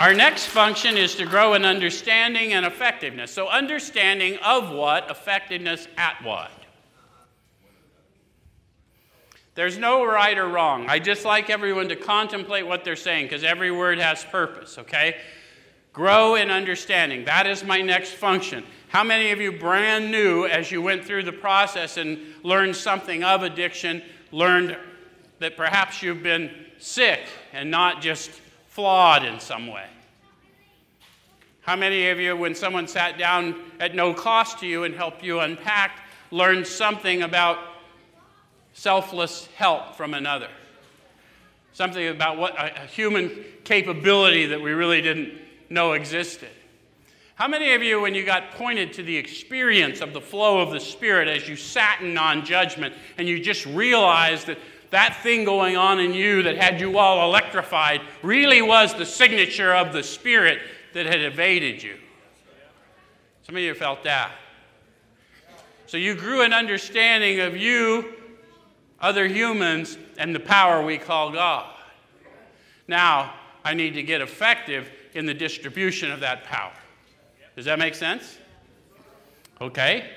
Our next function is to grow in understanding and effectiveness. So, understanding of what, effectiveness at what. There's no right or wrong. I just like everyone to contemplate what they're saying because every word has purpose, okay? Grow in understanding. That is my next function. How many of you, brand new, as you went through the process and learned something of addiction, learned that perhaps you've been sick and not just flawed in some way? How many of you, when someone sat down at no cost to you and helped you unpack, learned something about selfless help from another? Something about what a, human capability that we really didn't know existed. How many of you, when you got pointed to the experience of the flow of the Spirit as you sat in non judgment and you just realized that that thing going on in you that had you all electrified really was the signature of the Spirit that had evaded you. Some of you felt that. So you grew an understanding of you, other humans, and the power we call God. Now, I need to get effective in the distribution of that power. Does that make sense? Okay.